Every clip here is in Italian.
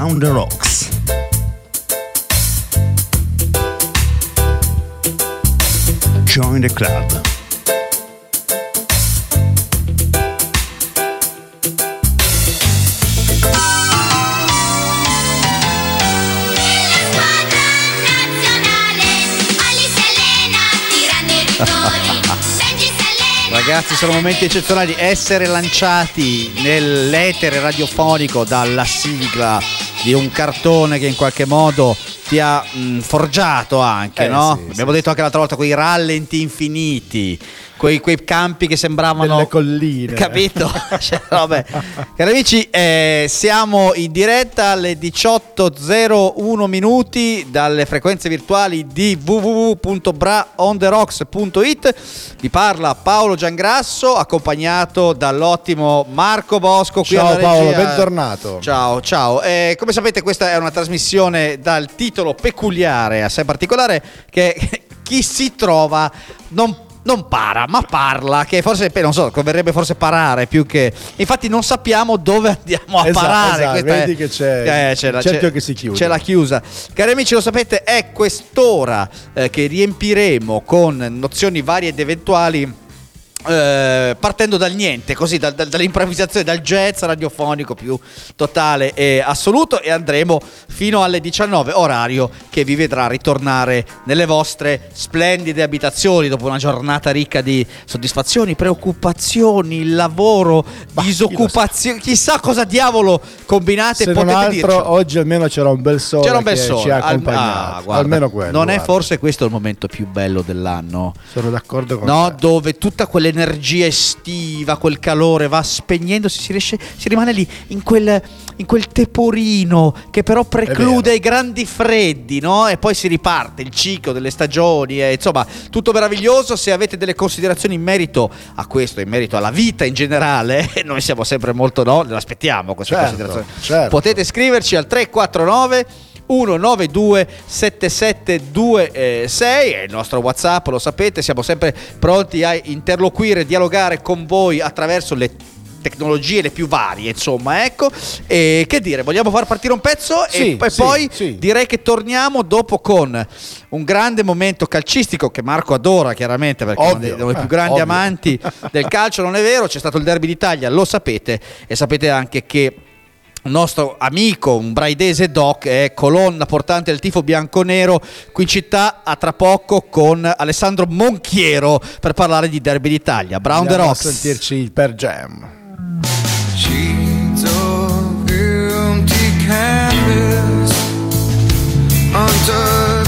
On the Rocks. Join the club. Ragazzi, sono momenti eccezionali. Essere lanciati nell'etere radiofonico dalla sigla di un cartone che in qualche modo ti ha mh, forgiato anche, Eh, no? sì, Abbiamo sì. detto anche l'altra volta quei rallenti infiniti. Quei, quei campi che sembravano Delle colline. capito? Cioè, vabbè. Cari amici, eh, siamo in diretta alle 18.01 minuti dalle frequenze virtuali di www.braonderocks.it. Vi parla Paolo Giangrasso, accompagnato dall'ottimo Marco Bosco. Qui Ciao Paolo, bentornato. Ciao, ciao. Eh, come sapete, questa è una trasmissione dal titolo peculiare, assai particolare, che chi si trova non non para, ma parla, che forse, non so, converrebbe forse parare più che... Infatti non sappiamo dove andiamo a Esatto, parare. esatto, questa è- vedi che c'è- Eh, c'è, la, c'è- che si chiude. C'è la chiusa. Cari amici, lo sapete, è quest'ora eh, che riempiremo con nozioni varie ed eventuali. Eh, partendo dal niente, così dal- dal- dall'improvvisazione, dal jazz radiofonico più totale e assoluto, e andremo fino alle 19, orario che vi vedrà ritornare nelle vostre splendide abitazioni dopo una giornata ricca di soddisfazioni, preoccupazioni, lavoro, Bah, disoccupazioni, chissà cosa diavolo combinate Se non potete altro, oggi almeno c'era un bel sole C'era un bel che sole, ci ha al- accompagnato. ah, guarda, almeno quello. Non è guarda. forse questo il momento più bello dell'anno? Sono d'accordo con No, te. dove tutta quell'energia estiva, quel calore va spegnendosi, si, riesce, si rimane lì in quel, in quel teporino che però preclude i grandi freddi, no? E poi si riparte il ciclo delle stagioni, e, insomma, tutto meraviglioso. Se avete delle considerazioni in merito a questo, in merito alla vita in generale, noi siamo sempre molto no, le aspettiamo queste Certo, considerazioni. certo. Potete scriverci al 349 192 7726 è il nostro whatsapp lo sapete siamo sempre pronti a interloquire dialogare con voi attraverso le tecnologie le più varie insomma ecco e che dire vogliamo far partire un pezzo Sì, e, e sì, poi sì. direi che torniamo dopo con un grande momento calcistico che Marco adora chiaramente perché è uno dei, Ovvio, più eh, grandi ovvio. amanti del calcio non è vero c'è stato il derby d'Italia lo sapete e sapete anche che un nostro amico, un braidese doc, è colonna portante del tifo bianconero qui in città a tra poco con Alessandro Monchiero per parlare di Derby d'Italia. Brown the Andiamo a Rocks. sentirci il per jam. Sheets of empty canvas untouched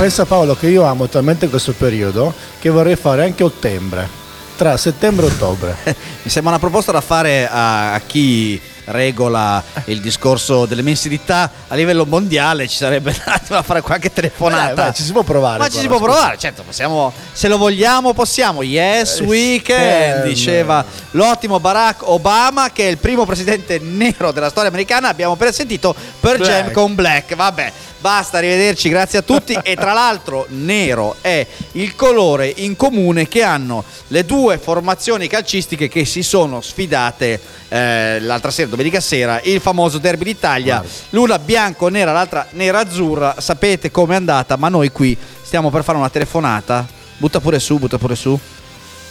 Pensa, Paolo che io amo talmente questo periodo che vorrei fare anche ottobre, tra settembre e ottobre. Mi sembra una proposta da fare a, a chi regola il discorso delle mensilità a livello mondiale ci sarebbe un attimo da fare qualche telefonata Dai, vai, ci si può provare. ma ci si può scusa. provare, certo, possiamo, se lo vogliamo possiamo. Yes, Eh, weekend, diceva l'ottimo Barack Obama, che è il primo presidente nero della storia americana. Abbiamo appena sentito per Black. Jam con Black. Vabbè, basta, arrivederci, grazie a tutti. e tra l'altro, nero è il colore in comune che hanno le due formazioni calcistiche che si sono sfidate eh, l'altra sera, domenica sera, il famoso derby d'Italia. Guarda. L'una bianco-nera, l'altra nera-azzurra. Sapete com'è andata, ma noi qui stiamo per fare una telefonata. Butta pure su, butta pure su.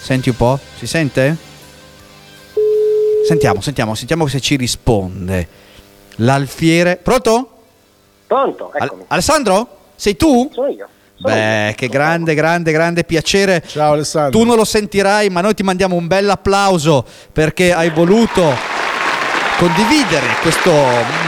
Senti un po', si sente? Sentiamo, sentiamo, sentiamo se ci risponde. L'alfiere. Pronto? Pronto, Al- eccomi. Alessandro? Sei tu? Sono io. sono Beh, io. che grande, grande, grande piacere. Ciao Alessandro. Tu non lo sentirai, ma noi ti mandiamo un bel applauso perché hai voluto condividere questo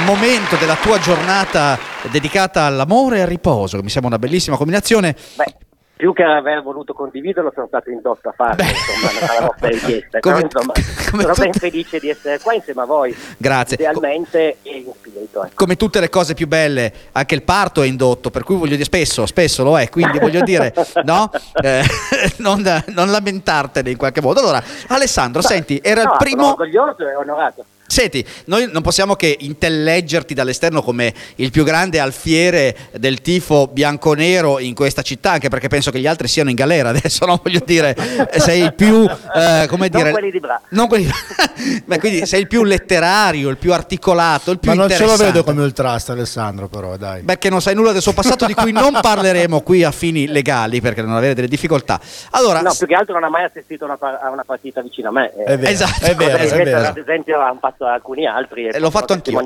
momento della tua giornata dedicata all'amore e al riposo, che mi sembra una bellissima combinazione. Beh, più che aver voluto condividerlo, sono stato indotto a farlo, insomma, alla vostra richiesta. Come- Però, insomma, come sono tu- ben felice di essere qua insieme a voi. Grazie. Idealmente e in spirito. ecco. Come tutte le cose più belle, anche il parto è indotto, per cui voglio dire spesso, spesso lo è, quindi voglio dire, no? Eh, non, non lamentartene in qualche modo. Allora, Alessandro, senti, era No, il primo... Sono orgoglioso e onorato. Senti, noi non possiamo che intelleggerti dall'esterno come il più grande alfiere del tifo bianconero in questa città, anche perché penso che gli altri siano in galera adesso, no? Voglio dire, sei il più, eh, come Non dire... quelli di Bra. Non quelli di- Beh, quindi sei il più letterario, il più articolato, il più Ma non ce lo vedo come il trust Alessandro però, dai. Perché non sai nulla del suo passato di cui non parleremo qui a fini legali perché non avere delle difficoltà. Allora, No, più che altro non ha mai assistito a una, pa- a una partita vicino a me. È vero, Esatto. è vero, è vero. ad esempio hanno fatto alcuni altri Eh, l'ho fatto anch'io.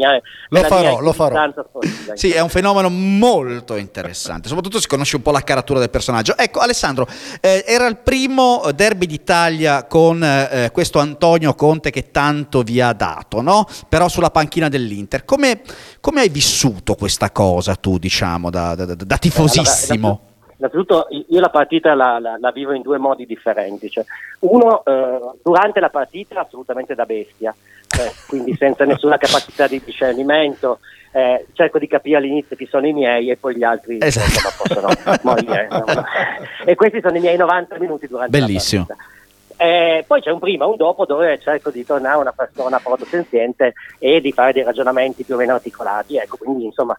Lo farò, lo farò. sportiva. Sì, è un fenomeno molto interessante, soprattutto si conosce un po' la caratura del personaggio. Ecco, Alessandro, eh, era il primo derby d'Italia con eh, questo Antonio Conte che tanto vi ha dato, no? Però sulla panchina dell'Inter. Come, come hai vissuto questa cosa tu, diciamo, da, da- da- da tifosissimo? Allora, Innanzitutto io la partita la, la- la vivo in due modi differenti. Cioè, uno, eh, durante la partita assolutamente da bestia, cioè, quindi senza nessuna capacità di discernimento, eh, cerco di capire all'inizio chi sono i miei e poi gli altri Esatto. possono morire. e questi sono i miei 90 minuti durante Bellissimo. la partita. Eh, poi c'è un prima e un dopo dove cerco di tornare una persona protosenziente e di fare dei ragionamenti più o meno articolati. Ecco, quindi insomma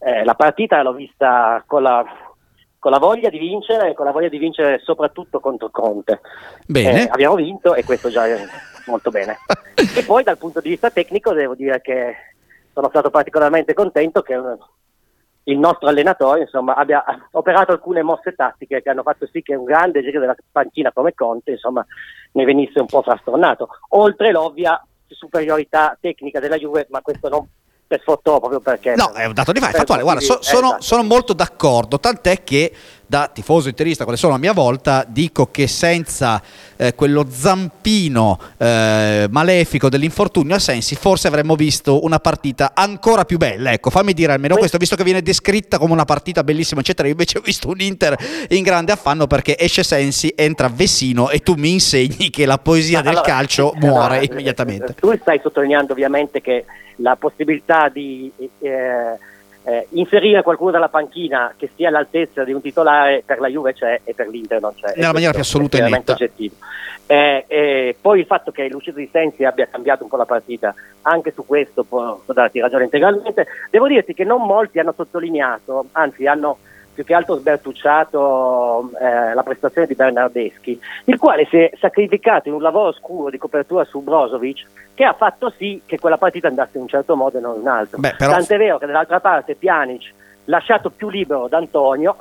eh, la partita l'ho vista con la, con la voglia di vincere e con la voglia di vincere soprattutto contro Conte. Bene. Eh, abbiamo vinto e questo già è molto bene. e poi dal punto di vista tecnico devo dire che sono stato particolarmente contento che il nostro allenatore insomma, abbia operato alcune mosse tattiche che hanno fatto sì che un grande giro della panchina come Conte insomma, ne venisse un po' frastornato. Oltre l'ovvia superiorità tecnica della Juve, ma questo non per sfottò proprio perché... No, è un dato di fatto, è per fattuale. Guarda, so- sono, esatto. sono molto d'accordo, tant'è che da tifoso interista, quale sono a mia volta, dico che senza eh, quello zampino eh, malefico dell'infortunio a Sensi, forse avremmo visto una partita ancora più bella. Ecco, fammi dire almeno Que- questo, visto che viene descritta come una partita bellissima, eccetera. Io invece ho visto un Inter in grande affanno perché esce Sensi, entra Vessino e tu mi insegni che la poesia del Allora, calcio allora, muore eh, immediatamente. Tu stai sottolineando ovviamente che la possibilità di eh, eh, inserire qualcuno dalla panchina che sia all'altezza di un titolare per la Juve c'è e per l'Inter non c'è. Nella maniera più assoluta e è netta. oggettivo. Eh, eh, poi il fatto che Lucido Di Sensi abbia cambiato un po' la partita, anche su questo può darti ragione integralmente. Devo dirti che non molti hanno sottolineato, anzi hanno più che altro sbertucciato eh, la prestazione di Bernardeschi, il quale si è sacrificato in un lavoro scuro di copertura su Brozovic che ha fatto sì che quella partita andasse in un certo modo e non in un altro. Beh, però- Tant'è vero che dall'altra parte Pjanic, lasciato più libero da Antonio,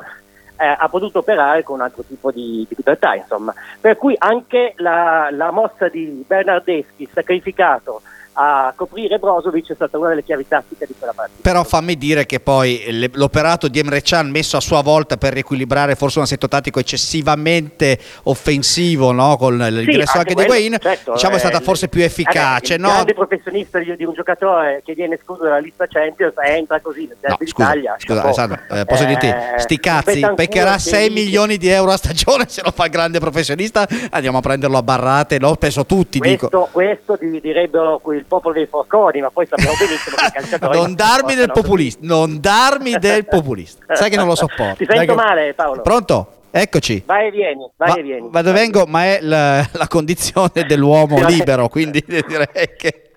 eh, ha potuto operare con un altro tipo di, di libertà, insomma. Per cui anche la, la mossa di Bernardeschi, sacrificato a coprire Brozovic è stata una delle chiavi tattiche di quella partita. Però fammi dire che poi l'operato di Emre Can messo a sua volta per riequilibrare forse un assetto tattico eccessivamente offensivo no? con l'ingresso Sì, anche di quello, Wayne, certo, diciamo è eh, stata forse più efficace. il no? grande professionista di, di un giocatore che viene escluso dalla lista Champions e entra così nel No, scusa, scusa. Alessandro, eh, posso Eh, dirti, sti cazzi, peccherà 6 Felice, milioni di euro a stagione se lo fa il grande professionista, andiamo a prenderlo a barrate, no? penso tutti, dico. Questo, questo di- direbbero il popolo dei forconi, ma poi sappiamo benissimo che i calciatori non darmi del populista, non darmi del populista, sai che non lo sopporto. Ti sento che- male Paolo. Pronto? Eccoci. Vai e vieni, vai Ma, e vieni. ma dove vengo? Ma è la, la condizione dell'uomo libero, quindi direi che...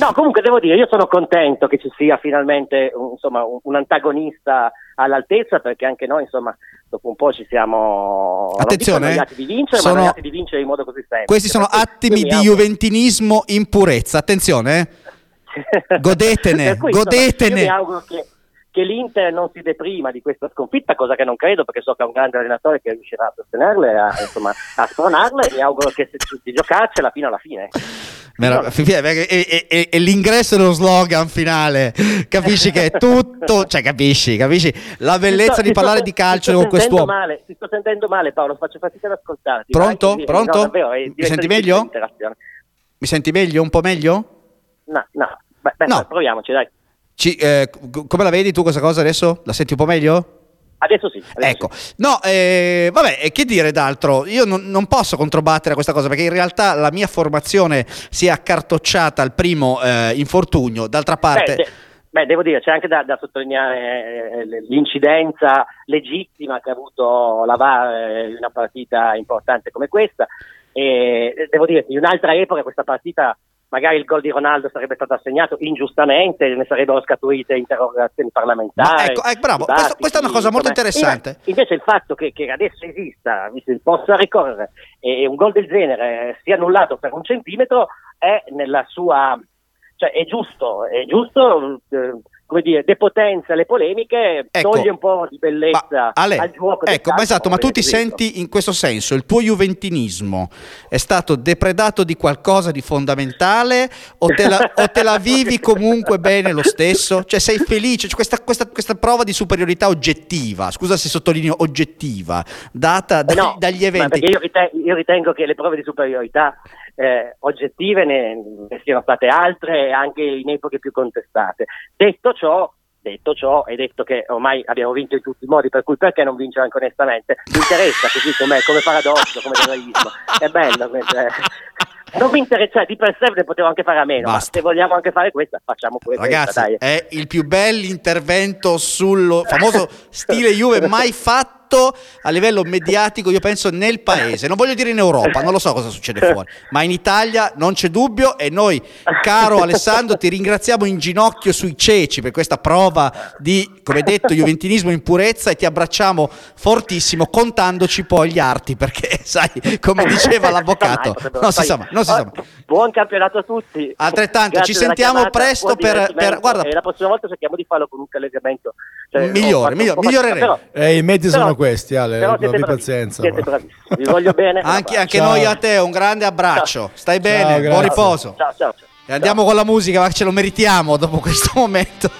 No, comunque devo dire, io sono contento che ci sia finalmente insomma, un, un antagonista all'altezza perché anche noi, insomma, dopo un po' ci siamo Attenzione, annoiati di vincere, sono- ma di vincere in modo così semplice. Questi sono attimi di juventinismo in purezza, attenzione. eh. Godetene, cui, insomma, godetene. io mi auguro che, che l'Inter non si deprima di questa sconfitta, cosa che non credo perché so che è un grande allenatore che riuscirà a sostenerle, a, insomma, a spronarle e mi auguro che se di giocarcela fino alla fine. Merav- è, è- è- l'ingresso dello slogan finale, capisci che è tutto, cioè capisci, capisci la bellezza sto- di sto parlare sen- di calcio sto con quest'uomo. Male, ti sto sentendo male Paolo, faccio fatica ad ascoltarti. Pronto? anche- Pronto? No, davvero, Mi senti meglio? Mi senti meglio? Un po' meglio? No, no, beh, No. proviamoci dai. Ci- eh, come la vedi tu questa cosa adesso? La senti un po' meglio? Adesso sì. adesso Ecco, sì. no, eh, vabbè, e che dire d'altro? Io non, non posso controbattere a questa cosa perché in realtà la mia formazione si è accartocciata al primo eh, infortunio. D'altra parte, Beh, beh, devo dire, c'è anche da, da sottolineare eh, l'incidenza legittima che ha avuto la VAR eh, in una partita importante come questa. E eh, devo dire, in un'altra epoca questa partita magari il gol di Ronaldo sarebbe stato assegnato ingiustamente, ne sarebbero scaturite interrogazioni parlamentari. Ma ecco, eh, bravo, questo- questa è una cosa molto interessante. Invece- il fatto che, che adesso esista, si possa ricorrere e un gol del genere sia annullato per un centimetro è nella sua cioè è giusto, è giusto eh, come dire, depotenzia le polemiche, Ecco. toglie un po' di bellezza Ma, Ale, al gioco. ecco, ma esatto, ma tu ti senti in questo senso, il tuo juventinismo è stato depredato di qualcosa di fondamentale o te la, o te la vivi comunque bene lo stesso? Cioè sei felice? Cioè, questa, questa- questa prova di superiorità oggettiva, scusa se sottolineo oggettiva, data da- no, dagli eventi. perché io ritengo, io ritengo che le prove di superiorità eh, oggettive ne, ne siano state altre anche in epoche più contestate. Detto ciò, detto ciò, e detto che ormai abbiamo vinto in tutti i modi, per cui perché non vincere anche onestamente? Mi interessa così com'è, come paradosso, come generalismo. È bello. eh. Non mi interessa, di per sé ne potevo anche fare a meno, Basta. ma se vogliamo anche fare questa, facciamo questa. Ragazzi, dai. è il più bel intervento sul famoso stile Juve mai fatto a livello mediatico, io penso, nel paese. Non voglio dire in Europa, non lo so cosa succede fuori, ma in Italia non c'è dubbio e noi, caro Alessandro, ti ringraziamo in ginocchio sui ceci per questa prova di, come detto, juventinismo in purezza e ti abbracciamo fortissimo contandoci poi gli arti, perché sai, come diceva l'avvocato, non si sa mai, non si sa mai. Buon campionato a tutti. Altrettanto, Grazie ci sentiamo chiamata, presto per- per- guarda- la prossima volta cerchiamo di farlo con un collegamento cioè, Migliore, migliore- miglioreremo. però- Eh, i mezzi però- sono questi, Ale, però abbi pazienza. Siete bravissimi. Vi voglio bene. Anche, anche Ciao. noi a te, un grande abbraccio. Stai Ciao, bene, buon grazie. riposo. Ciao, ciao, ciao. E andiamo con la musica, ma ce lo meritiamo dopo questo momento.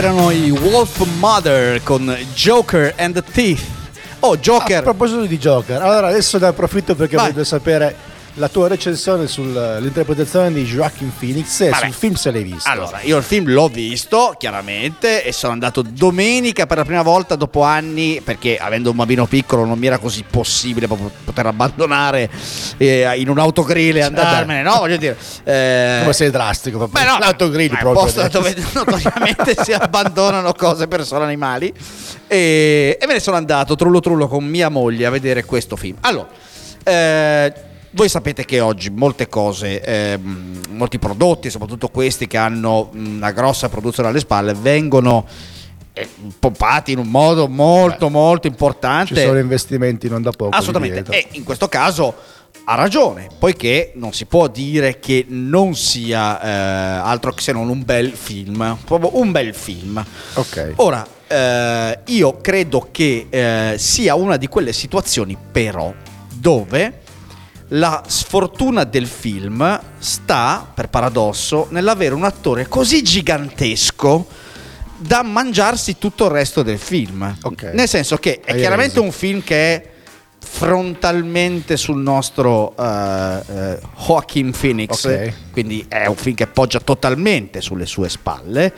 Erano i Wolf Mother con Joker and the Thief. Oh, A Joker. proposito di Joker, allora adesso ne approfitto perché Vai. voglio sapere la tua recensione sull'interpretazione di Joaquin Phoenix e Vabbè. sul film se l'hai visto. Allora, io il film l'ho visto chiaramente e sono andato domenica per la prima volta dopo anni perché avendo un bambino piccolo non mi era così possibile proprio poter abbandonare eh, in un autogrill e andarmene, no? Voglio dire, eh, Come sei drastico proprio. Beh, no, L'autogrill proprio. posto dove notoriamente si abbandonano cose, persone, animali. E, e me ne sono andato trullo trullo con mia moglie a vedere questo film. Allora, eh, voi sapete che oggi molte cose, ehm, molti prodotti, soprattutto questi che hanno una grossa produzione alle spalle, vengono eh, pompati in un modo molto molto importante. Ci sono investimenti non da poco. Assolutamente, e in questo caso ha ragione, poiché non si può dire che non sia eh, altro che se non un bel film, proprio un bel film. Ok. Ora, eh, io credo che eh, sia una di quelle situazioni però dove la sfortuna del film sta, per paradosso, nell'avere un attore così gigantesco da mangiarsi tutto il resto del film. Ok. Nel senso che è Hai chiaramente reso. un film che è frontalmente sul nostro eh, eh, Joaquin Phoenix, Ok. quindi è un film che poggia totalmente sulle sue spalle,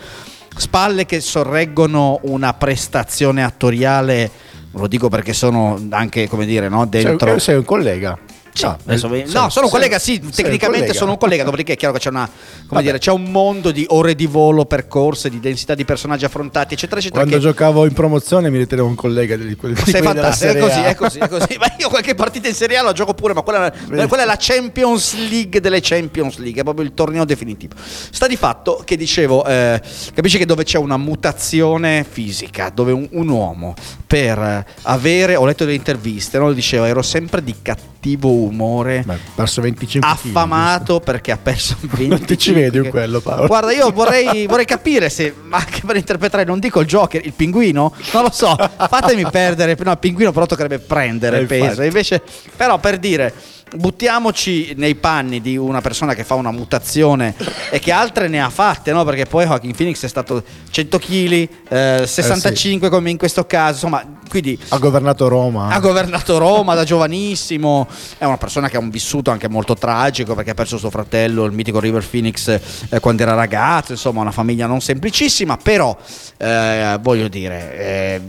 spalle che sorreggono una prestazione attoriale, lo dico perché sono anche, come dire, no, dentro... Sei, sei un collega. Sì, No, adesso sei- no, sono un collega, sì, tecnicamente collega. sono un collega, dopodiché è chiaro che c'è una, come dire, c'è un mondo di ore di volo percorse, di densità di personaggi affrontati, eccetera, eccetera. Quando che- giocavo in promozione mi ritenevo un collega di quelli, di sei fantastico, è così, è così, è così. Ma io qualche partita in Serie A la gioco pure, ma quella, quella è la Champions League delle Champions League, è proprio il torneo definitivo. Sta di fatto che dicevo, eh, capisci che dove c'è una mutazione fisica, dove un, un uomo per avere, ho letto delle interviste, no? diceva, ero sempre di cattivo umore. Beh, perso 25 chili, affamato perché ha perso 20 Non ti ci vedi in quello, Paolo. Guarda, io vorrei, vorrei capire se anche per interpretare, non dico il Joker, il pinguino, non lo so. Fatemi perdere. No, il pinguino però toccherebbe prendere Eh, peso. infatti. Invece, però, per dire. Buttiamoci nei panni di una persona che fa una mutazione e che altre ne ha fatte, no? Perché poi Joaquin Phoenix è stato 100 kg, Eh, 65 come in questo caso, insomma, quindi Ha governato Roma. ha governato Roma da giovanissimo, è una persona che ha un vissuto anche molto tragico perché ha perso suo fratello, il mitico River Phoenix, eh, quando era ragazzo, insomma una famiglia non semplicissima, però eh, voglio dire, eh,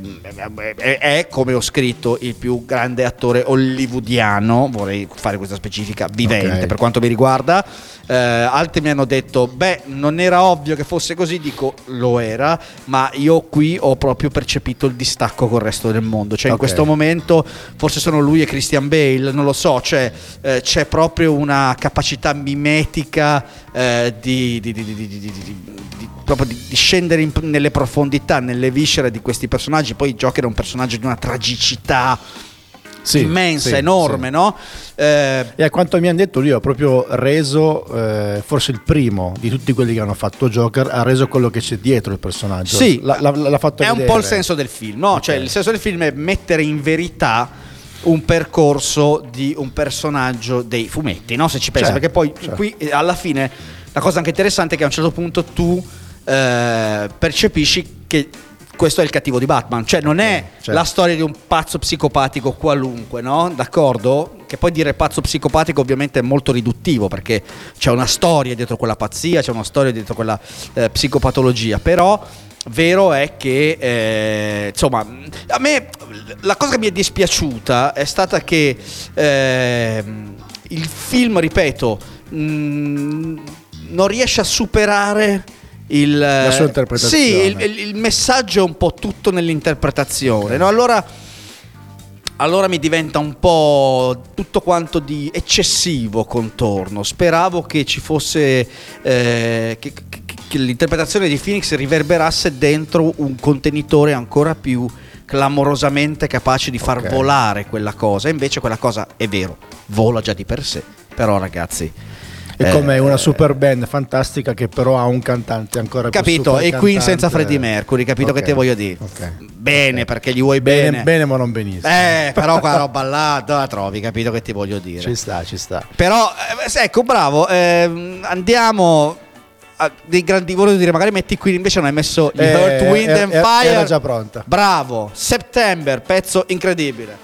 è, è, come ho scritto il più grande attore hollywoodiano, vorrei fare fare questa specifica vivente okay. per quanto mi riguarda. Eh, altri mi hanno detto, beh, non era ovvio che fosse così, dico lo era, ma io qui ho proprio percepito il distacco col resto del mondo. Cioè okay. in questo momento forse sono lui e Christian Bale, non lo so, cioè, eh, c'è proprio una capacità mimetica eh, di, di, di, di, proprio di, scendere in, nelle profondità, nelle viscere di questi personaggi. Poi Joker è un personaggio di una tragicità sì, immensa, sì, enorme, sì. no? Eh, E a quanto mi hanno detto lui ha proprio reso, eh, forse il primo di tutti quelli che hanno fatto Joker, ha reso quello che c'è dietro il personaggio. Sì, l'ha, l'ha- l'ha fatto è un vedere. po' il senso del film, no? Ok. Cioè, il senso del film è mettere in verità un percorso di un personaggio dei fumetti, no? Se ci pensi, Certo, perché poi certo. qui eh, alla fine la cosa anche interessante è che a un certo punto tu eh, percepisci che questo è il cattivo di Batman, cioè non è certo. la storia di un pazzo psicopatico qualunque, no? D'accordo? Che poi dire pazzo psicopatico ovviamente è molto riduttivo perché c'è una storia dietro quella pazzia, c'è una storia dietro quella eh, psicopatologia, però vero è che eh, insomma a me la cosa che mi è dispiaciuta è stata che ehm, il film, ripeto, mh, non riesce a superare il, La sua interpretazione. Sì, il, il- il messaggio è un po' tutto nell'interpretazione. no? Allora, allora mi diventa un po' tutto quanto di eccessivo contorno. Speravo che ci fosse. eh, che, che- l'interpretazione di Phoenix riverberasse dentro un contenitore ancora più clamorosamente capace di far Ok. volare quella cosa. Invece quella cosa è vero, vola già di per sé. Però, ragazzi. È eh, come una super band fantastica che però ha un cantante ancora Capito, più super e Queen cantante. senza Freddie Mercury, capito Ok, che te voglio dire? ok. Bene, perché gli vuoi Bene, bene. bene, ma non benissimo. Eh, però qua roba là, la trovi, capito che ti voglio dire? Ci sta, ci sta. Però, eh, ecco, bravo, ehm, andiamo dei grandi volevo dire magari metti qui invece non hai messo gli Eh, Earth, Wind era- and Fire era già pronta. bravo September pezzo incredibile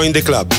Join the club.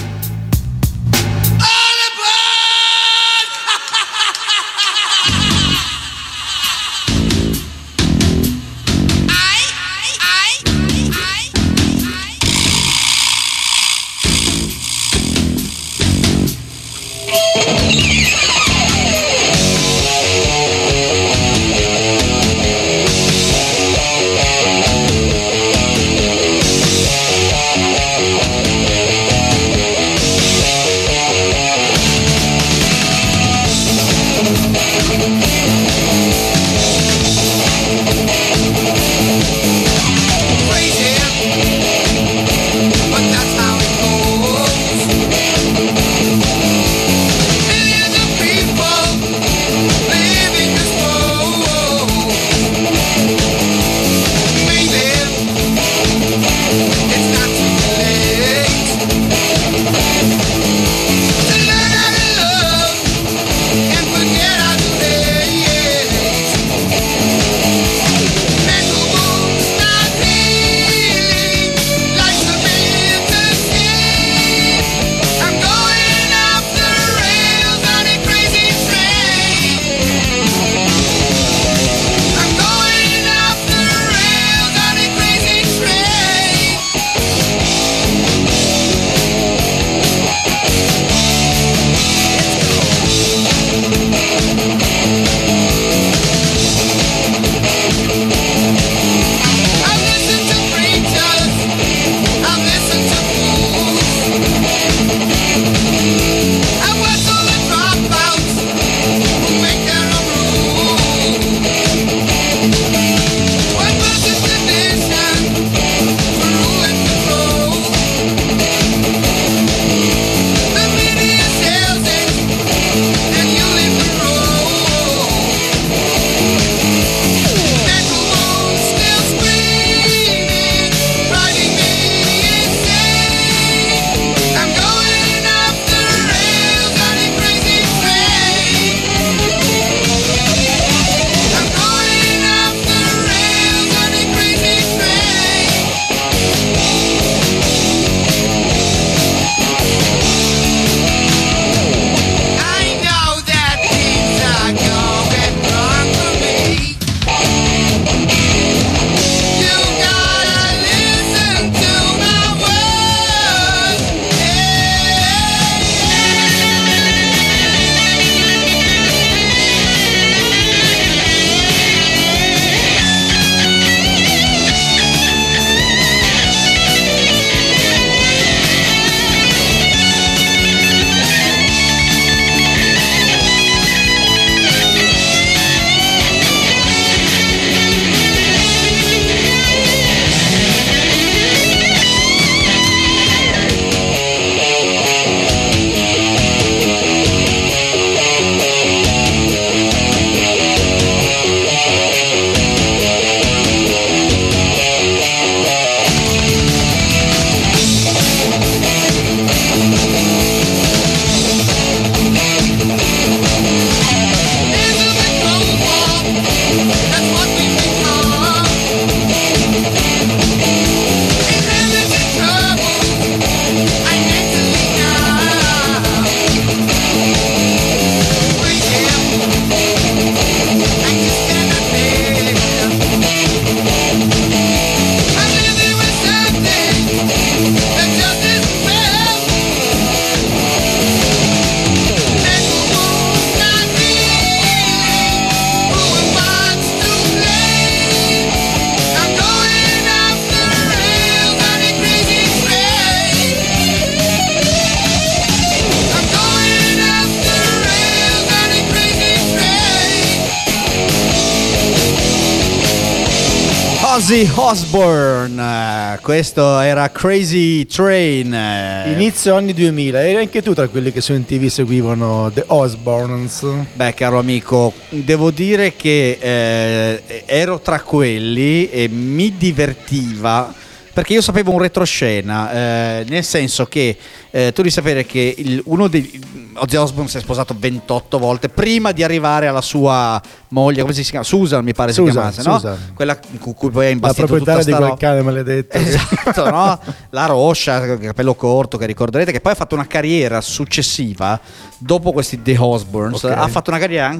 Ozzy Osbourne, questo era Crazy Train. eh, Inizio anni 2000, eri anche tu tra quelli che su MTV seguivano The Osbournes. Beh, caro amico, devo dire che eh, ero tra quelli e mi divertiva perché io sapevo un retroscena, eh, nel senso che eh, tu devi sapere che il- uno dei Ozzy Osbourne si è sposato 28 volte prima di arrivare alla sua moglie, come si chiama? Susan mi pare si Susan, chiamasse, no? Susan. Quella con cui poi ha La imbastito tutta proprietaria di quel roba. cane maledetto. Esatto, no? La Roscia, capello corto, che ricorderete, che poi ha fatto una carriera successiva dopo questi The Osbournes. Ok. Ha fatto una carriera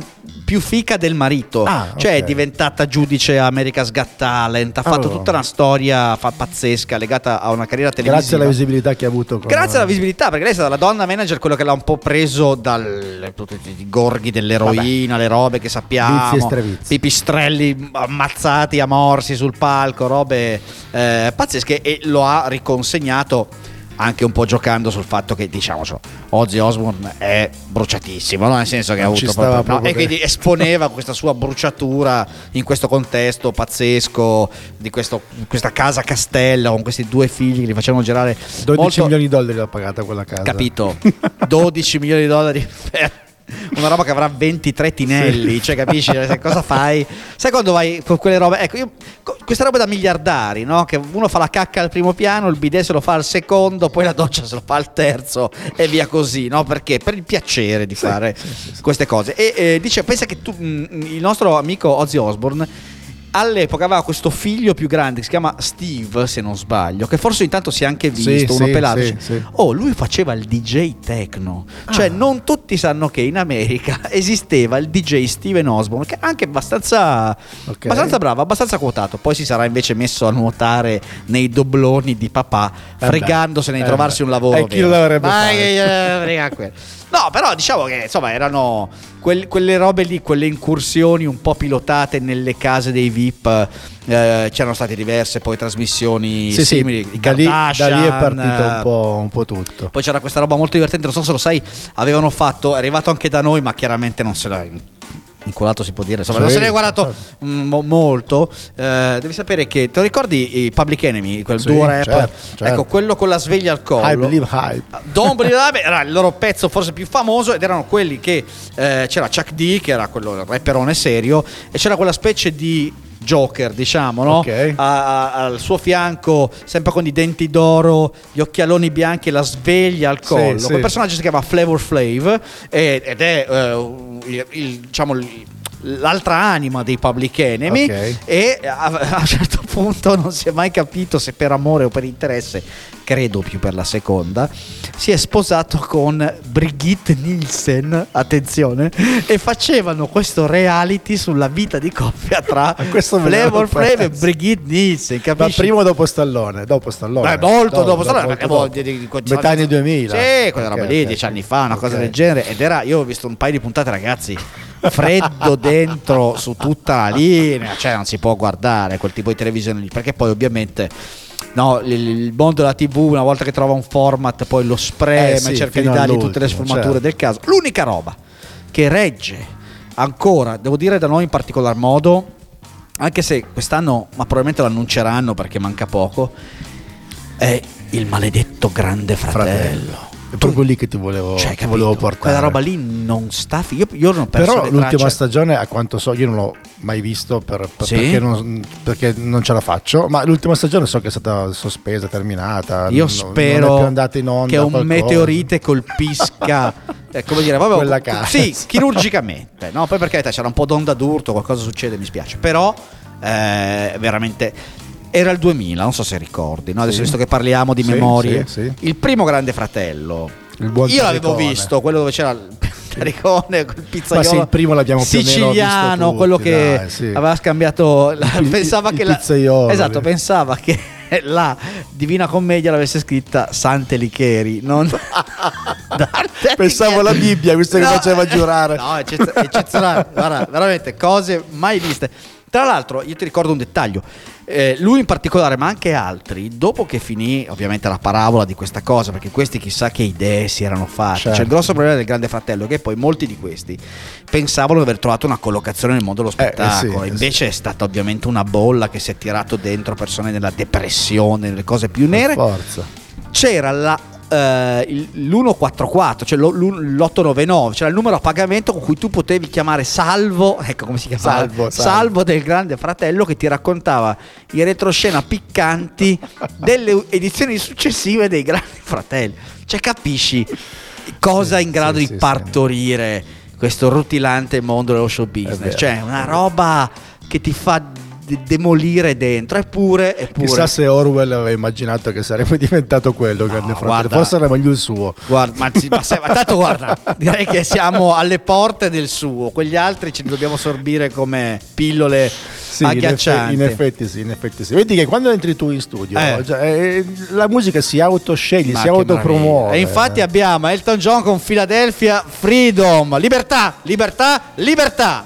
più fica del marito, Ah, cioè è ok. diventata giudice a America's Got Talent. Ha fatto Oh. tutta una storia fa- pazzesca legata a una carriera televisiva. Grazie alla visibilità che ha avuto. Con Grazie alla visibilità, perché lei è stata la donna manager, quello che l'ha un po' preso dal tutti i gorghi dell'eroina, le robe che sappiamo, pipistrelli ammazzati a morsi sul palco, robe eh, pazzesche e lo ha riconsegnato anche un po' giocando sul fatto che diciamocelo Ozzy Osbourne è bruciatissimo no? nel senso che ha Non ci avuto stava proprio- no? proprio e quindi esponeva questa sua bruciatura in questo contesto pazzesco di questo- questa casa castello con questi due figli che li facevano girare 12 molto- milioni di dollari l'ha pagata quella casa. capito 12 milioni di dollari per una roba che avrà 23 tinelli cioè capisci? Se cosa fai? Sai quando vai con quelle robe? Ecco io queste robe da miliardari no? che uno fa la cacca al primo piano il bidet se lo fa al secondo poi la doccia se lo fa al terzo e via così no? perché? Per il piacere di fare queste cose. E eh, dice pensa che tu, mm, il nostro amico Ozzy Osbourne all'epoca aveva questo figlio più grande che si chiama Steve se non sbaglio che forse intanto si è anche Sì, visto uno sì, pelato sì, sì. Oh, lui faceva il DJ techno. Cioè, Ah. non tutti sanno che in America esisteva il DJ Steven Osborne, che è anche abbastanza, Ok. abbastanza bravo, abbastanza quotato. Poi si sarà invece messo a nuotare nei dobloni di papà, Eh fregandosene di eh trovarsi beh. un lavoro. E chi lo dovrebbe Ma fare? quello. No, però diciamo che insomma erano quel- quelle robe lì, quelle incursioni un po' pilotate nelle case dei VIP. eh, c'erano state diverse poi trasmissioni Sì, sì, simili. i da lì, da lì è partito un po', un po' tutto. poi c'era questa roba molto divertente, non so se lo sai, avevano fatto, è arrivato anche da noi, ma chiaramente non se l'ha inculato si può dire, insomma, non se ne è guardato certo. mm, mo- molto. Eh, devi sapere che, te lo ricordi i Public Enemy, quel Sì, duo rap? certo, certo. Ecco, quello con la sveglia al collo. I believe hype. Don't Believe era il loro pezzo forse più famoso ed erano quelli che eh, c'era Chuck D che era quello il rapperone serio e c'era quella specie di Joker diciamo no? Ok. A- a- al suo fianco sempre con i denti d'oro gli occhialoni bianchi e la sveglia al collo sì. quel personaggio si chiama Flavor Flav ed è eh, il- il- diciamo il- l'altra anima dei Public Enemy Ok. e a, a un certo punto non si è mai capito se per amore o per interesse, credo più per la seconda, si è sposato con Brigitte Nielsen, attenzione, e facevano questo reality sulla vita di coppia tra Flavor Flav e. Brigitte Nielsen, Ma capisci? prima o dopo Stallone? Dopo Stallone. Eh, molto dopo, Stallone, dopo. di- di- di- Metà anni 2000. Sì, quella roba Ok, lì, ok. dieci anni fa, una cosa Ok. del genere. Ed era, io ho visto un paio di puntate, ragazzi, freddo dentro su tutta la linea, cioè non si può guardare quel tipo di televisione lì, perché poi ovviamente... No, il, il mondo della TV una volta che trova un format poi lo sprema Eh sì, cerca di dargli tutte le all'ultimo, sfumature certo. del caso. L'unica roba che regge ancora, devo dire da noi in particolar modo, anche se quest'anno, ma probabilmente lo annunceranno perché manca poco, è il maledetto grande fratello. Fratello. È proprio lì che ti volevo, Cioè, che volevo portare. Quella roba lì non sta. fi- Io, io non ho perso Però l'ultima tracce. stagione, a quanto so, io non l'ho mai visto per- per- Sì? perché, non, perché non ce la faccio. Ma l'ultima stagione so che è stata sospesa, terminata. Io non- spero non è più andata in onda. che un qualcosa. meteorite colpisca. eh, come dire, proprio, Quella casa. Sì, chirurgicamente. No? Poi perché c'era un po' d'onda d'urto, qualcosa succede, mi spiace. Però, eh, veramente. Era il 2000, non so se ricordi, no? adesso Sì. visto che parliamo di Sì, memorie, sì, sì. il primo grande fratello, Il io l'avevo visto, quello dove c'era il Taricone, quel pizzaiolo Ma sì, il primo l'abbiamo siciliano, tutti, quello che dai, sì. aveva scambiato, la- Il- pensava il che la, pizzaiolo, esatto, pensava che la Divina Commedia l'avesse scritta Sante Licheri, non Dante Pensavo alla Bibbia, visto che faceva giurare. No, eccez- eccezionale, guarda, veramente cose mai viste. Tra l'altro, io ti ricordo un dettaglio. eh, lui in particolare, ma anche altri, dopo che finì ovviamente la parabola di questa cosa, perché questi chissà che idee si erano fatti. Certo. C'è il grosso problema del Grande Fratello, che poi molti di questi pensavano di aver trovato una collocazione nel mondo dello Eh, eh, spettacolo. sì, eh, Invece è stata ovviamente una bolla che si è tirato dentro persone nella depressione, nelle cose più nere Forza. c'era la, eh, il- l'144, cioè lo- l'un- l'899, c'era il numero a pagamento con cui tu potevi chiamare Salvo, ecco come si chiamava, Salvo, Salvo. del Grande Fratello che ti raccontava i retroscena piccanti delle edizioni successive dei Grandi Fratelli. Cioè capisci cosa è in grado sì, di sì, partorire questo rutilante mondo dello show business, cioè una roba che ti fa de- demolire dentro, eppure, eppure Chissà se Orwell aveva immaginato che sarebbe diventato quello, Grande Fratello. guarda. Forse era meglio il suo. Guarda, ma, ma se- ma tanto guarda, direi che siamo alle porte del suo, quegli altri ce li dobbiamo sorbire come pillole Sì, in agghiaccianti. in effetti sì, in effetti sì. Vedi che quando entri tu in studio, Eh. cioè, eh, la musica si autosceglie, si autopromuove. E infatti abbiamo Elton John con Philadelphia Freedom, libertà, libertà, libertà.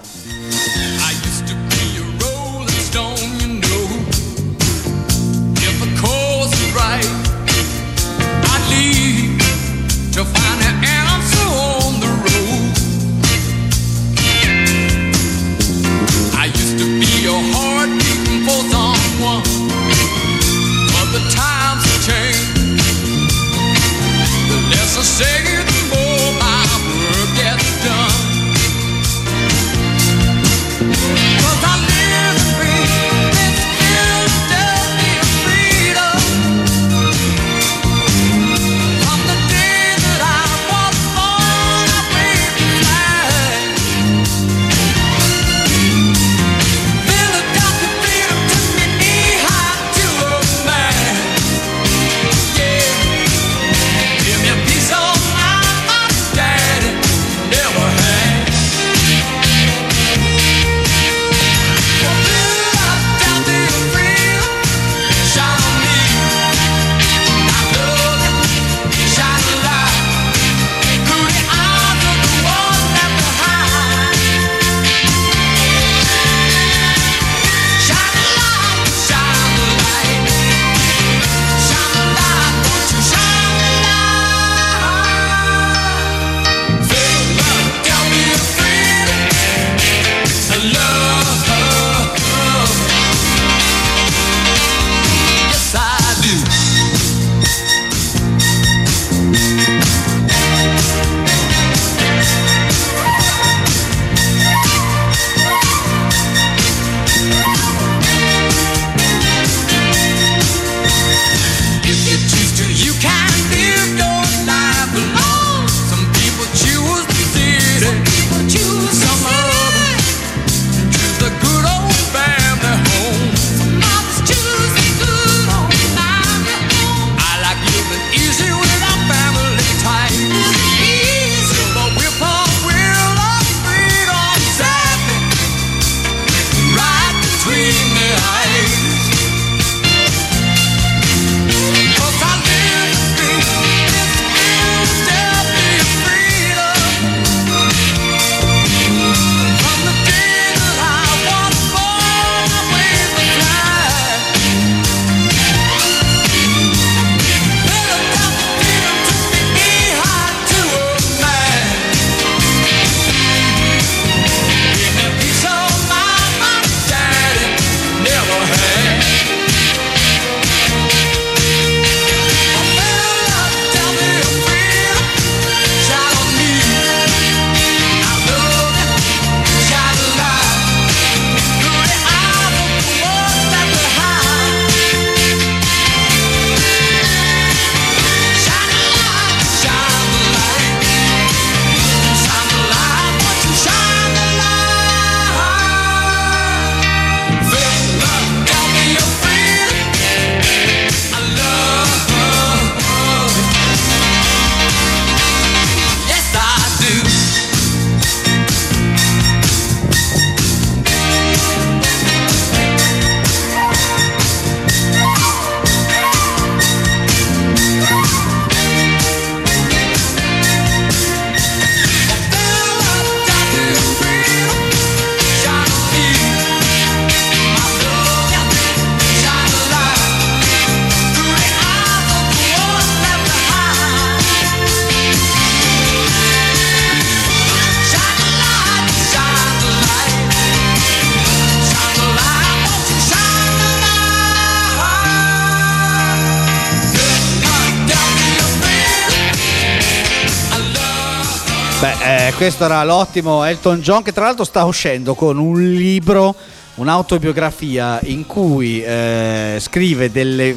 Questo era l'ottimo Elton John che tra l'altro sta uscendo con un libro, un'autobiografia in cui eh, scrive delle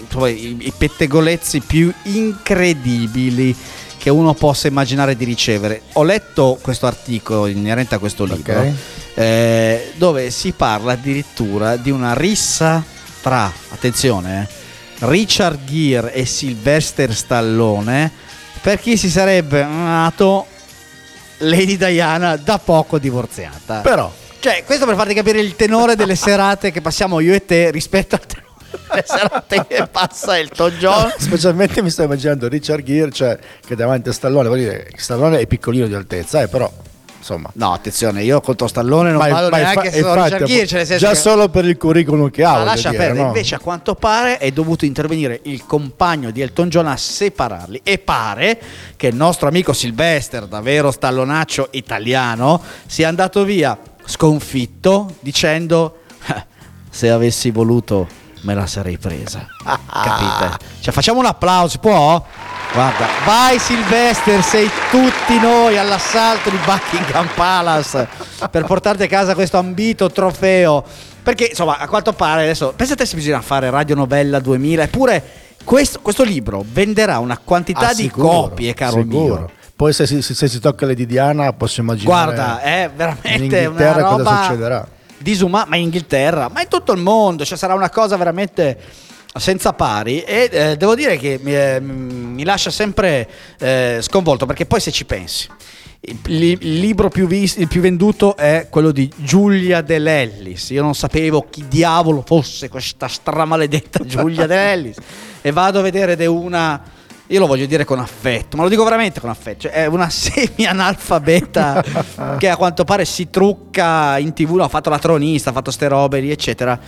insomma, i, i pettegolezzi più incredibili che uno possa immaginare di ricevere. Ho letto questo articolo inerente a questo libro Ok. eh, dove si parla addirittura di una rissa tra, attenzione, eh, Richard Gere e Sylvester Stallone per chi si sarebbe nato Lady Diana da poco divorziata. Però, Cioè, questo per farti capire il tenore delle serate che passiamo io e te rispetto al tenore delle serate che passa Elton John. specialmente mi sto immaginando Richard Gere, cioè, che davanti a Stallone, vuol dire, Stallone è piccolino di altezza, eh, però, insomma. No, attenzione, io contro Stallone non Ma- vado ma neanche sono infatti, Richard Gere, cioè già che- solo per il curriculum che ha, Ma lascia dire, perdere, no? invece a quanto pare è dovuto intervenire il compagno di Elton John a separarli e pare che il nostro amico Sylvester, davvero stallonaccio italiano, sia andato via sconfitto dicendo "Eh, se avessi voluto me la sarei presa. Capite? Cioè facciamo un applauso, può? Guarda, vai Sylvester, sei tutti noi all'assalto di Buckingham Palace per portarti a casa questo ambito trofeo. Perché insomma, a quanto pare adesso, pensate se bisogna fare Radio Novella 2000, eppure questo, questo libro venderà una quantità Ah, di sicuro, copie, caro sicuro. mio. Poi se si, se si tocca le di Diana posso immaginare Guarda, è in veramente Inghilterra una roba cosa succederà. Disumana, ma in Inghilterra, ma in tutto il mondo, cioè sarà una cosa veramente senza pari e eh, devo dire che mi, eh, mi lascia sempre eh, sconvolto perché poi se ci pensi il, li- il libro più, vis- il più venduto è quello di Giulia De Lellis. Io non sapevo chi diavolo fosse questa stramaledetta Giulia De Lellis. E vado a vedere ed è una. Io lo voglio dire con affetto, ma lo dico veramente con affetto. Cioè, è una semi-analfabeta che a quanto pare si trucca in tv. Ha fatto la tronista, ha fatto ste robe lì, eccetera.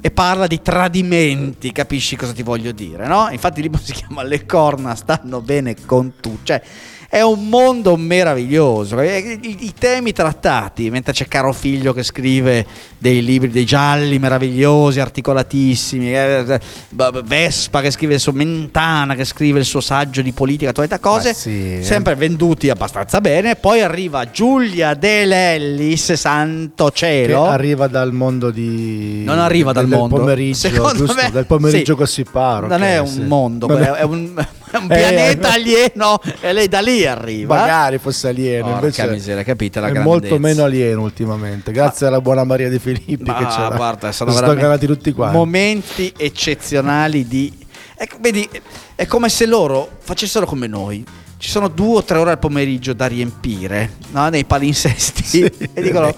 E parla di tradimenti, capisci cosa ti voglio dire, no? Infatti il libro si chiama Le corna stanno bene con tu. Cioè, è un mondo meraviglioso. I, i- i temi trattati, mentre c'è Caro Figlio che scrive dei libri, dei gialli meravigliosi, articolatissimi, eh, eh, Vespa che scrive il suo Mentana che scrive il suo saggio di politica, tutte cose, sì, eh. sempre venduti abbastanza bene. Poi arriva Giulia De Lellis, santo che cielo. arriva dal mondo di Non arriva dal del mondo. pomeriggio, Secondo giusto? me- del pomeriggio sì. gossiparo. Non è un sì. mondo, è, un, un Eh, pianeta eh. alieno e lei da lì arriva. Magari fosse alieno, Porca invece miseria, capite la è grandezza. molto meno alieno ultimamente, grazie alla buona Maria De Filippi Ma che c'era. guarda, sono veramente tutti quanti. momenti eccezionali di ecco, vedi, è come se loro facessero come noi. Ci sono due o tre ore al pomeriggio da riempire no? nei palinsesti e dicono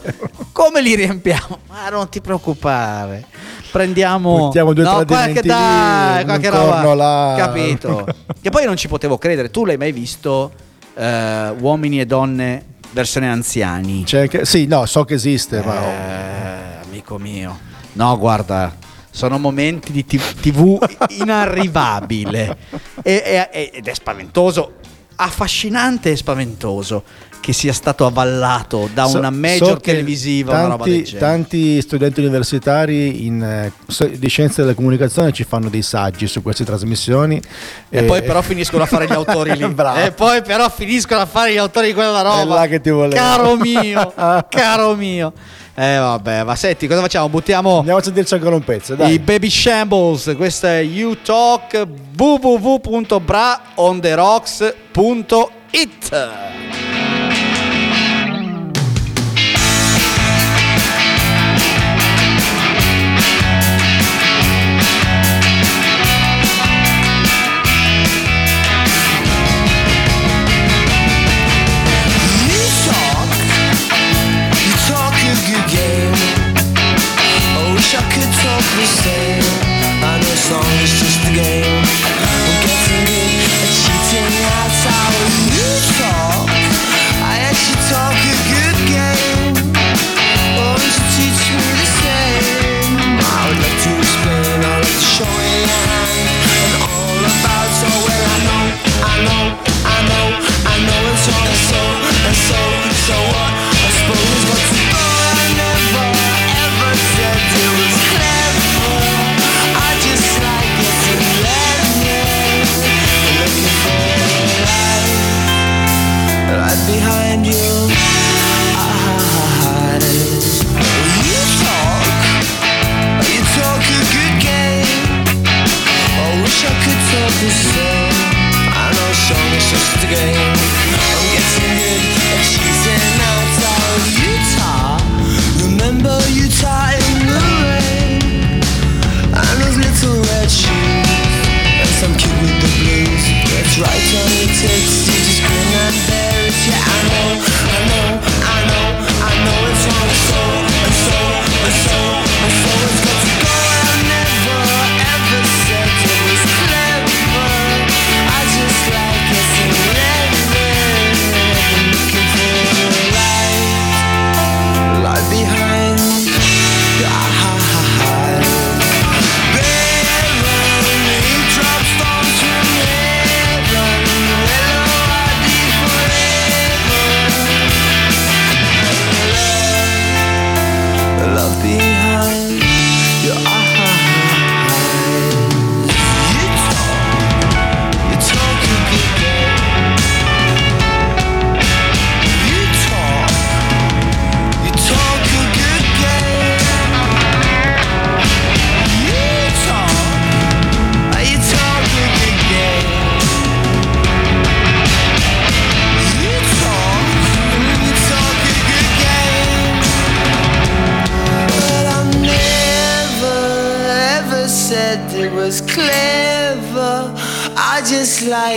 come li riempiamo? Ma non ti preoccupare, prendiamo due no, qualche, dai, lì, qualche roba, là. capito? che poi non ci potevo credere. Tu l'hai mai visto eh, uomini e donne versione anziani? C'è anche- sì, no, so che esiste, ma Eh, amico mio. No, guarda, sono momenti di TV inarrivabile. E- e- ed è spaventoso, affascinante e spaventoso che sia stato avvallato da So- una so major che televisiva Tanti, tanti studenti universitari in, eh, so- di scienze della comunicazione ci fanno dei saggi su queste trasmissioni. E poi però finiscono a fare gli autori lì. E poi però finiscono a fare gli autori di quella roba. È là che ti volevo. Caro mio, caro mio. Eh vabbè, ma senti, cosa facciamo? Buttiamo Andiamo a sentirci ancora un pezzo, dai. I Baby Shambles, questo è You Talk www.braonderocks.it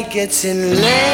gets in late.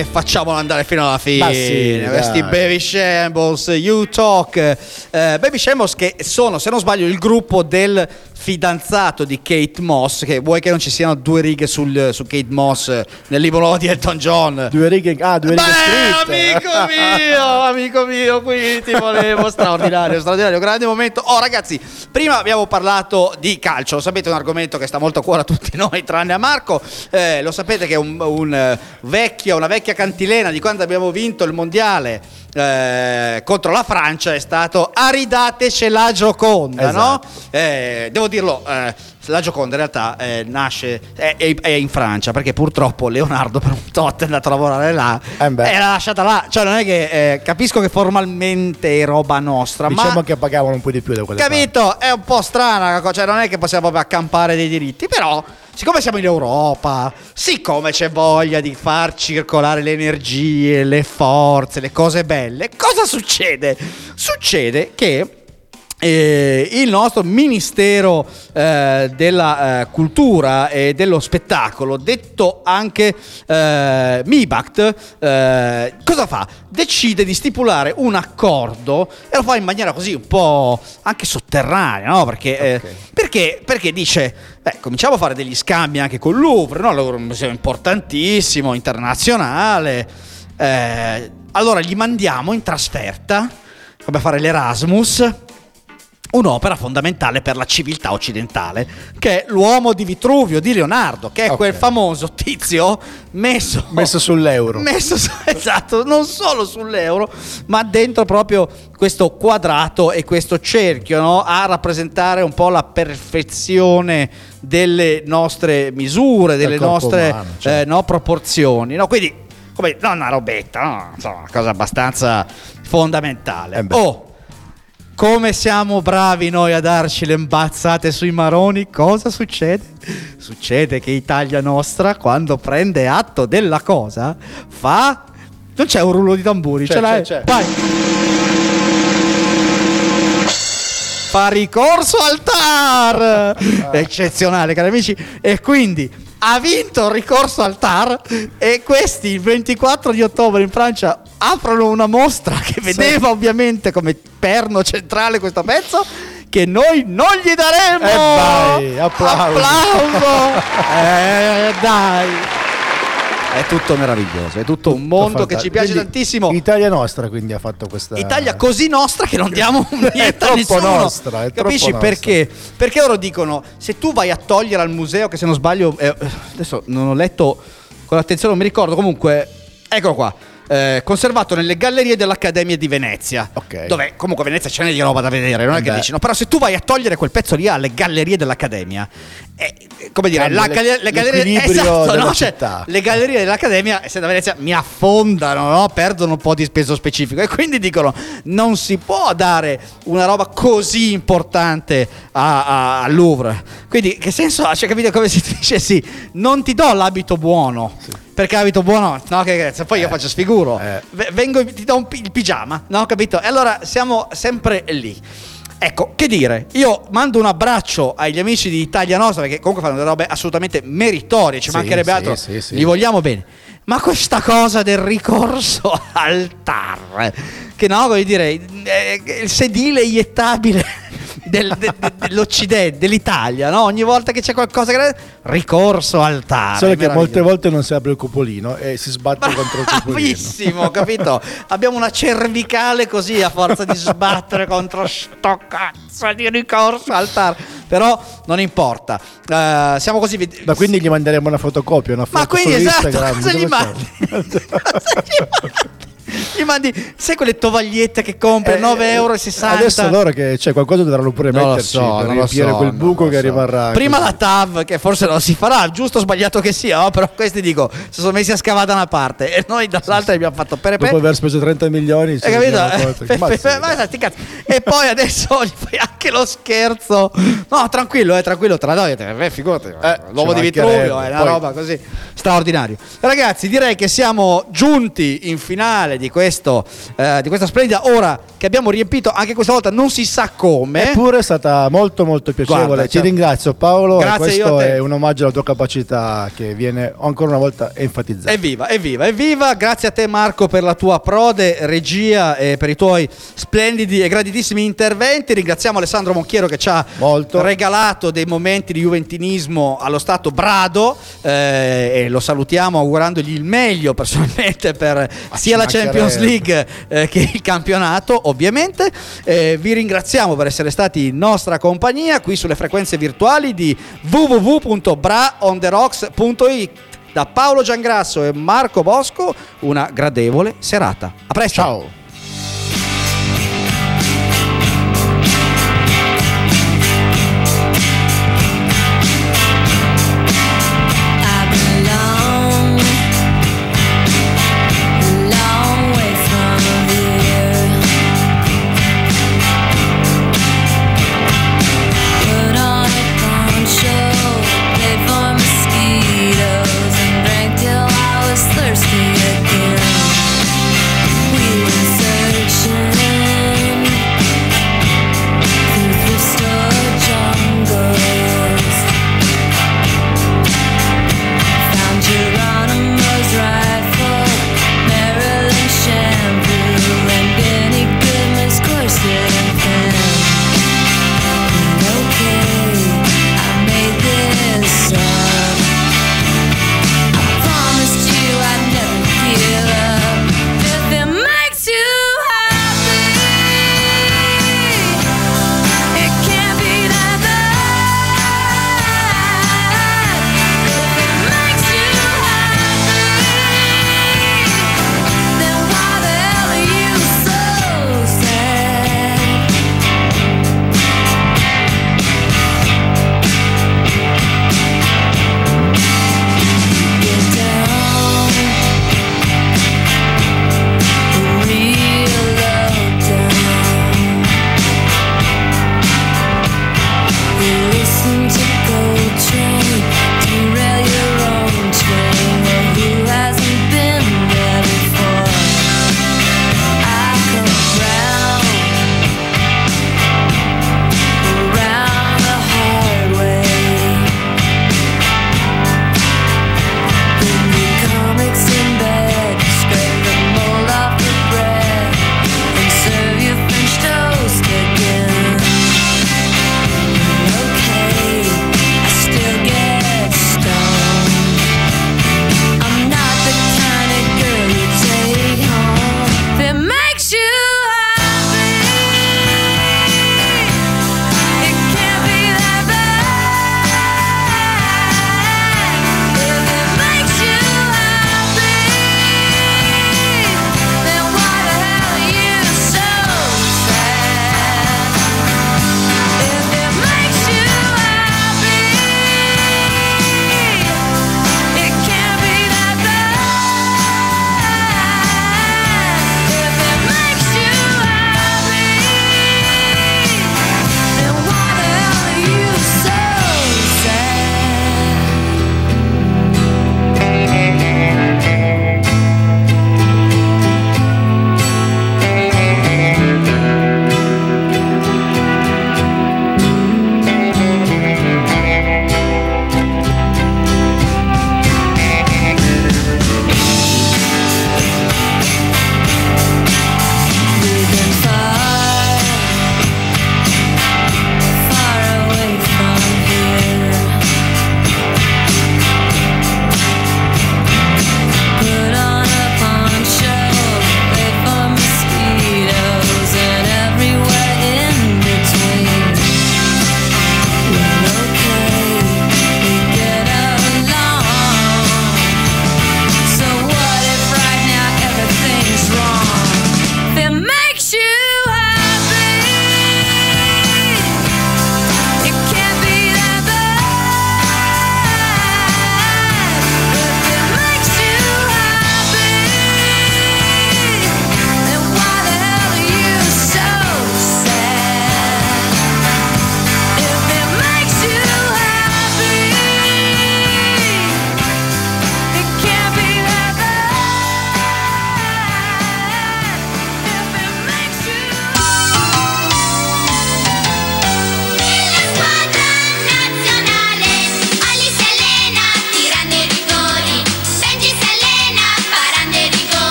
E facciamolo andare fino alla fine. Sì, Questi. Baby Shambles, You Talk. Eh, Baby Shambles che sono, se non sbaglio, il gruppo del fidanzato di Kate Moss. Che vuoi che non ci siano due righe sul- su Kate Moss nel libro di Elton John? Due righe, ah, due righe Beh, scritte. amico mio, amico mio, qui ti volevo. Straordinario, straordinario, grande momento. Oh, ragazzi, prima abbiamo parlato di calcio. Lo sapete, è un argomento che sta molto a cuore a tutti noi, tranne a Marco. Eh, lo sapete che è un, un, eh, vecchio, una vecchia cantilena di quando abbiamo vinto il mondiale. Eh, contro la Francia è stato aridateci la Gioconda, Esatto. no? Eh, devo dirlo, eh, la Gioconda in realtà eh, nasce è, è- in Francia perché purtroppo Leonardo per un tot è andato a lavorare là Eh beh. e l'ha lasciata là. Cioè, non è che eh, capisco che formalmente è roba nostra, Diciamo ma che pagavano un po' di più da quelle capito? È un po' strana cioè non è che possiamo proprio accampare dei diritti, però siccome siamo in Europa, siccome c'è voglia di far circolare le energie, le forze, le cose belle, cosa succede? Succede che eh, il nostro Ministero eh, della eh, Cultura e dello Spettacolo, detto anche eh, MIBACT, eh, cosa fa? Decide di stipulare un accordo e lo fa in maniera così un po' anche sotterranea, no? Perché, eh, perché, perché dice, beh, cominciamo a fare degli scambi anche con il Louvre, no? Un museo importantissimo, internazionale. allora gli mandiamo in trasferta, come a fare l'Erasmus, un'opera fondamentale per la civiltà occidentale, che è l'uomo di Vitruvio di Leonardo, che è Ok. quel famoso tizio messo, Messo sull'euro. messo su- esatto, non solo sull'euro, ma dentro proprio questo quadrato e questo cerchio, no? a rappresentare un po' la perfezione delle nostre misure, delle nostre umano, certo. eh, no, proporzioni. No? Quindi, come non una robetta, no? insomma, una cosa abbastanza fondamentale. Eh oh, come siamo bravi noi a darci le imbazzate sui maroni, cosa succede? Succede che Italia Nostra, quando prende atto della cosa, fa. Non c'è un rullo di tamburi, C'è, ce l'hai? c'è, c'è. Vai! Fa ricorso al TAR! Eccezionale, cari amici. E quindi ha vinto il ricorso al TAR e questi il 24 di ottobre in Francia aprono una mostra che vedeva ovviamente come perno centrale questo pezzo che noi non gli daremo. E vai, applausi. Applauso! eh, dai. È tutto meraviglioso, è tutto un mondo che ci piace Quindi tantissimo. Italia nostra quindi ha fatto questa Italia così nostra che non diamo niente a troppo nessuno. nostra, è Capisci nostra. perché? Perché loro dicono: se tu vai a togliere al museo, che se non sbaglio, eh, adesso non ho letto con attenzione, non mi ricordo. Comunque, Eccolo qua. Eh, conservato nelle gallerie dell'Accademia di Venezia. Ok. Dove comunque a Venezia ce n'è di roba da vedere, non è che Beh. dici no. Però se tu vai a togliere quel pezzo lì alle gallerie dell'Accademia, è, come dire, Cambia la le- le gallerie l'equilibrio esatto, della no? Cioè, città. le gallerie dell'Accademia, essendo a Venezia, mi affondano, no? perdono un po' di speso specifico. E quindi dicono: non si può dare una roba così importante a- a- al Louvre. Quindi, che senso ha? Cioè, capite come si dice? Sì, non ti do l'abito buono. Perché l'abito buono, no, che se poi io faccio sfiguro. Eh. Vengo ti do un pi- il pigiama, no, capito? E allora siamo sempre lì. Ecco, che dire, io mando un abbraccio agli amici di Italia Nostra perché comunque fanno delle robe assolutamente meritorie, ci Sì, mancherebbe sì, altro, sì, sì. li vogliamo bene. Ma questa cosa del ricorso al TAR, che no, voglio dire, eh, il sedile iettabile del- de- de- dell'Occidente, dell'Italia, no? Ogni volta che c'è qualcosa che... Ricorso al TAR. Solo che molte volte non si apre il cupolino e si sbatte contro il cupolino. Bravissimo, capito? Abbiamo una cervicale così a forza di sbattere contro sto cazzo di ricorso al TAR. Però non importa. Eh, siamo così. ved- Ma quindi gli manderemo una fotocopia, una foto Ma quindi esatto, cosa gli mandi? Cosa gli mandi? Gli mandi, sai quelle tovagliette che compri a Eh, 9,60 euro? Adesso allora che c'è qualcosa dovranno pure Non metterci so, per riempire so, quel buco che so. rimarrà. Prima così. la TAV, che forse non si farà, giusto o sbagliato che sia, no? però questi dico, si sono messi a scavare da una parte e noi dall'altra abbiamo fatto per Dopo aver speso 30 milioni, Hai capito? Eh, ma-. E poi adesso gli fai anche lo scherzo. No, tranquillo, eh, tranquillo, tra noi. Eh, figurati, l'uomo ci di Vitruvio è una roba così straordinaria. Ragazzi, direi che siamo giunti in finale di, questo, eh, di questa splendida ora che abbiamo riempito anche questa volta, non si sa come. Eppure è stata molto molto piacevole. Guarda, Ti cioè- ringrazio Paolo. Grazie, questo è un omaggio alla tua capacità che viene ancora una volta enfatizzata. Evviva, evviva, evviva! Grazie a te Marco per la tua prode, regia e per i tuoi splendidi e graditissimi interventi. Ringraziamo Alessandro Monchiero che ci ha Molto. regalato dei momenti di juventinismo allo stato brado eh, e lo salutiamo augurandogli il meglio personalmente per sia la ci Champions. League eh, che il campionato ovviamente. Eh, vi ringraziamo per essere stati in nostra compagnia qui sulle frequenze virtuali di www.braonderocks.it. Da Paolo Giangrasso e Marco Bosco una gradevole serata. A presto! Ciao.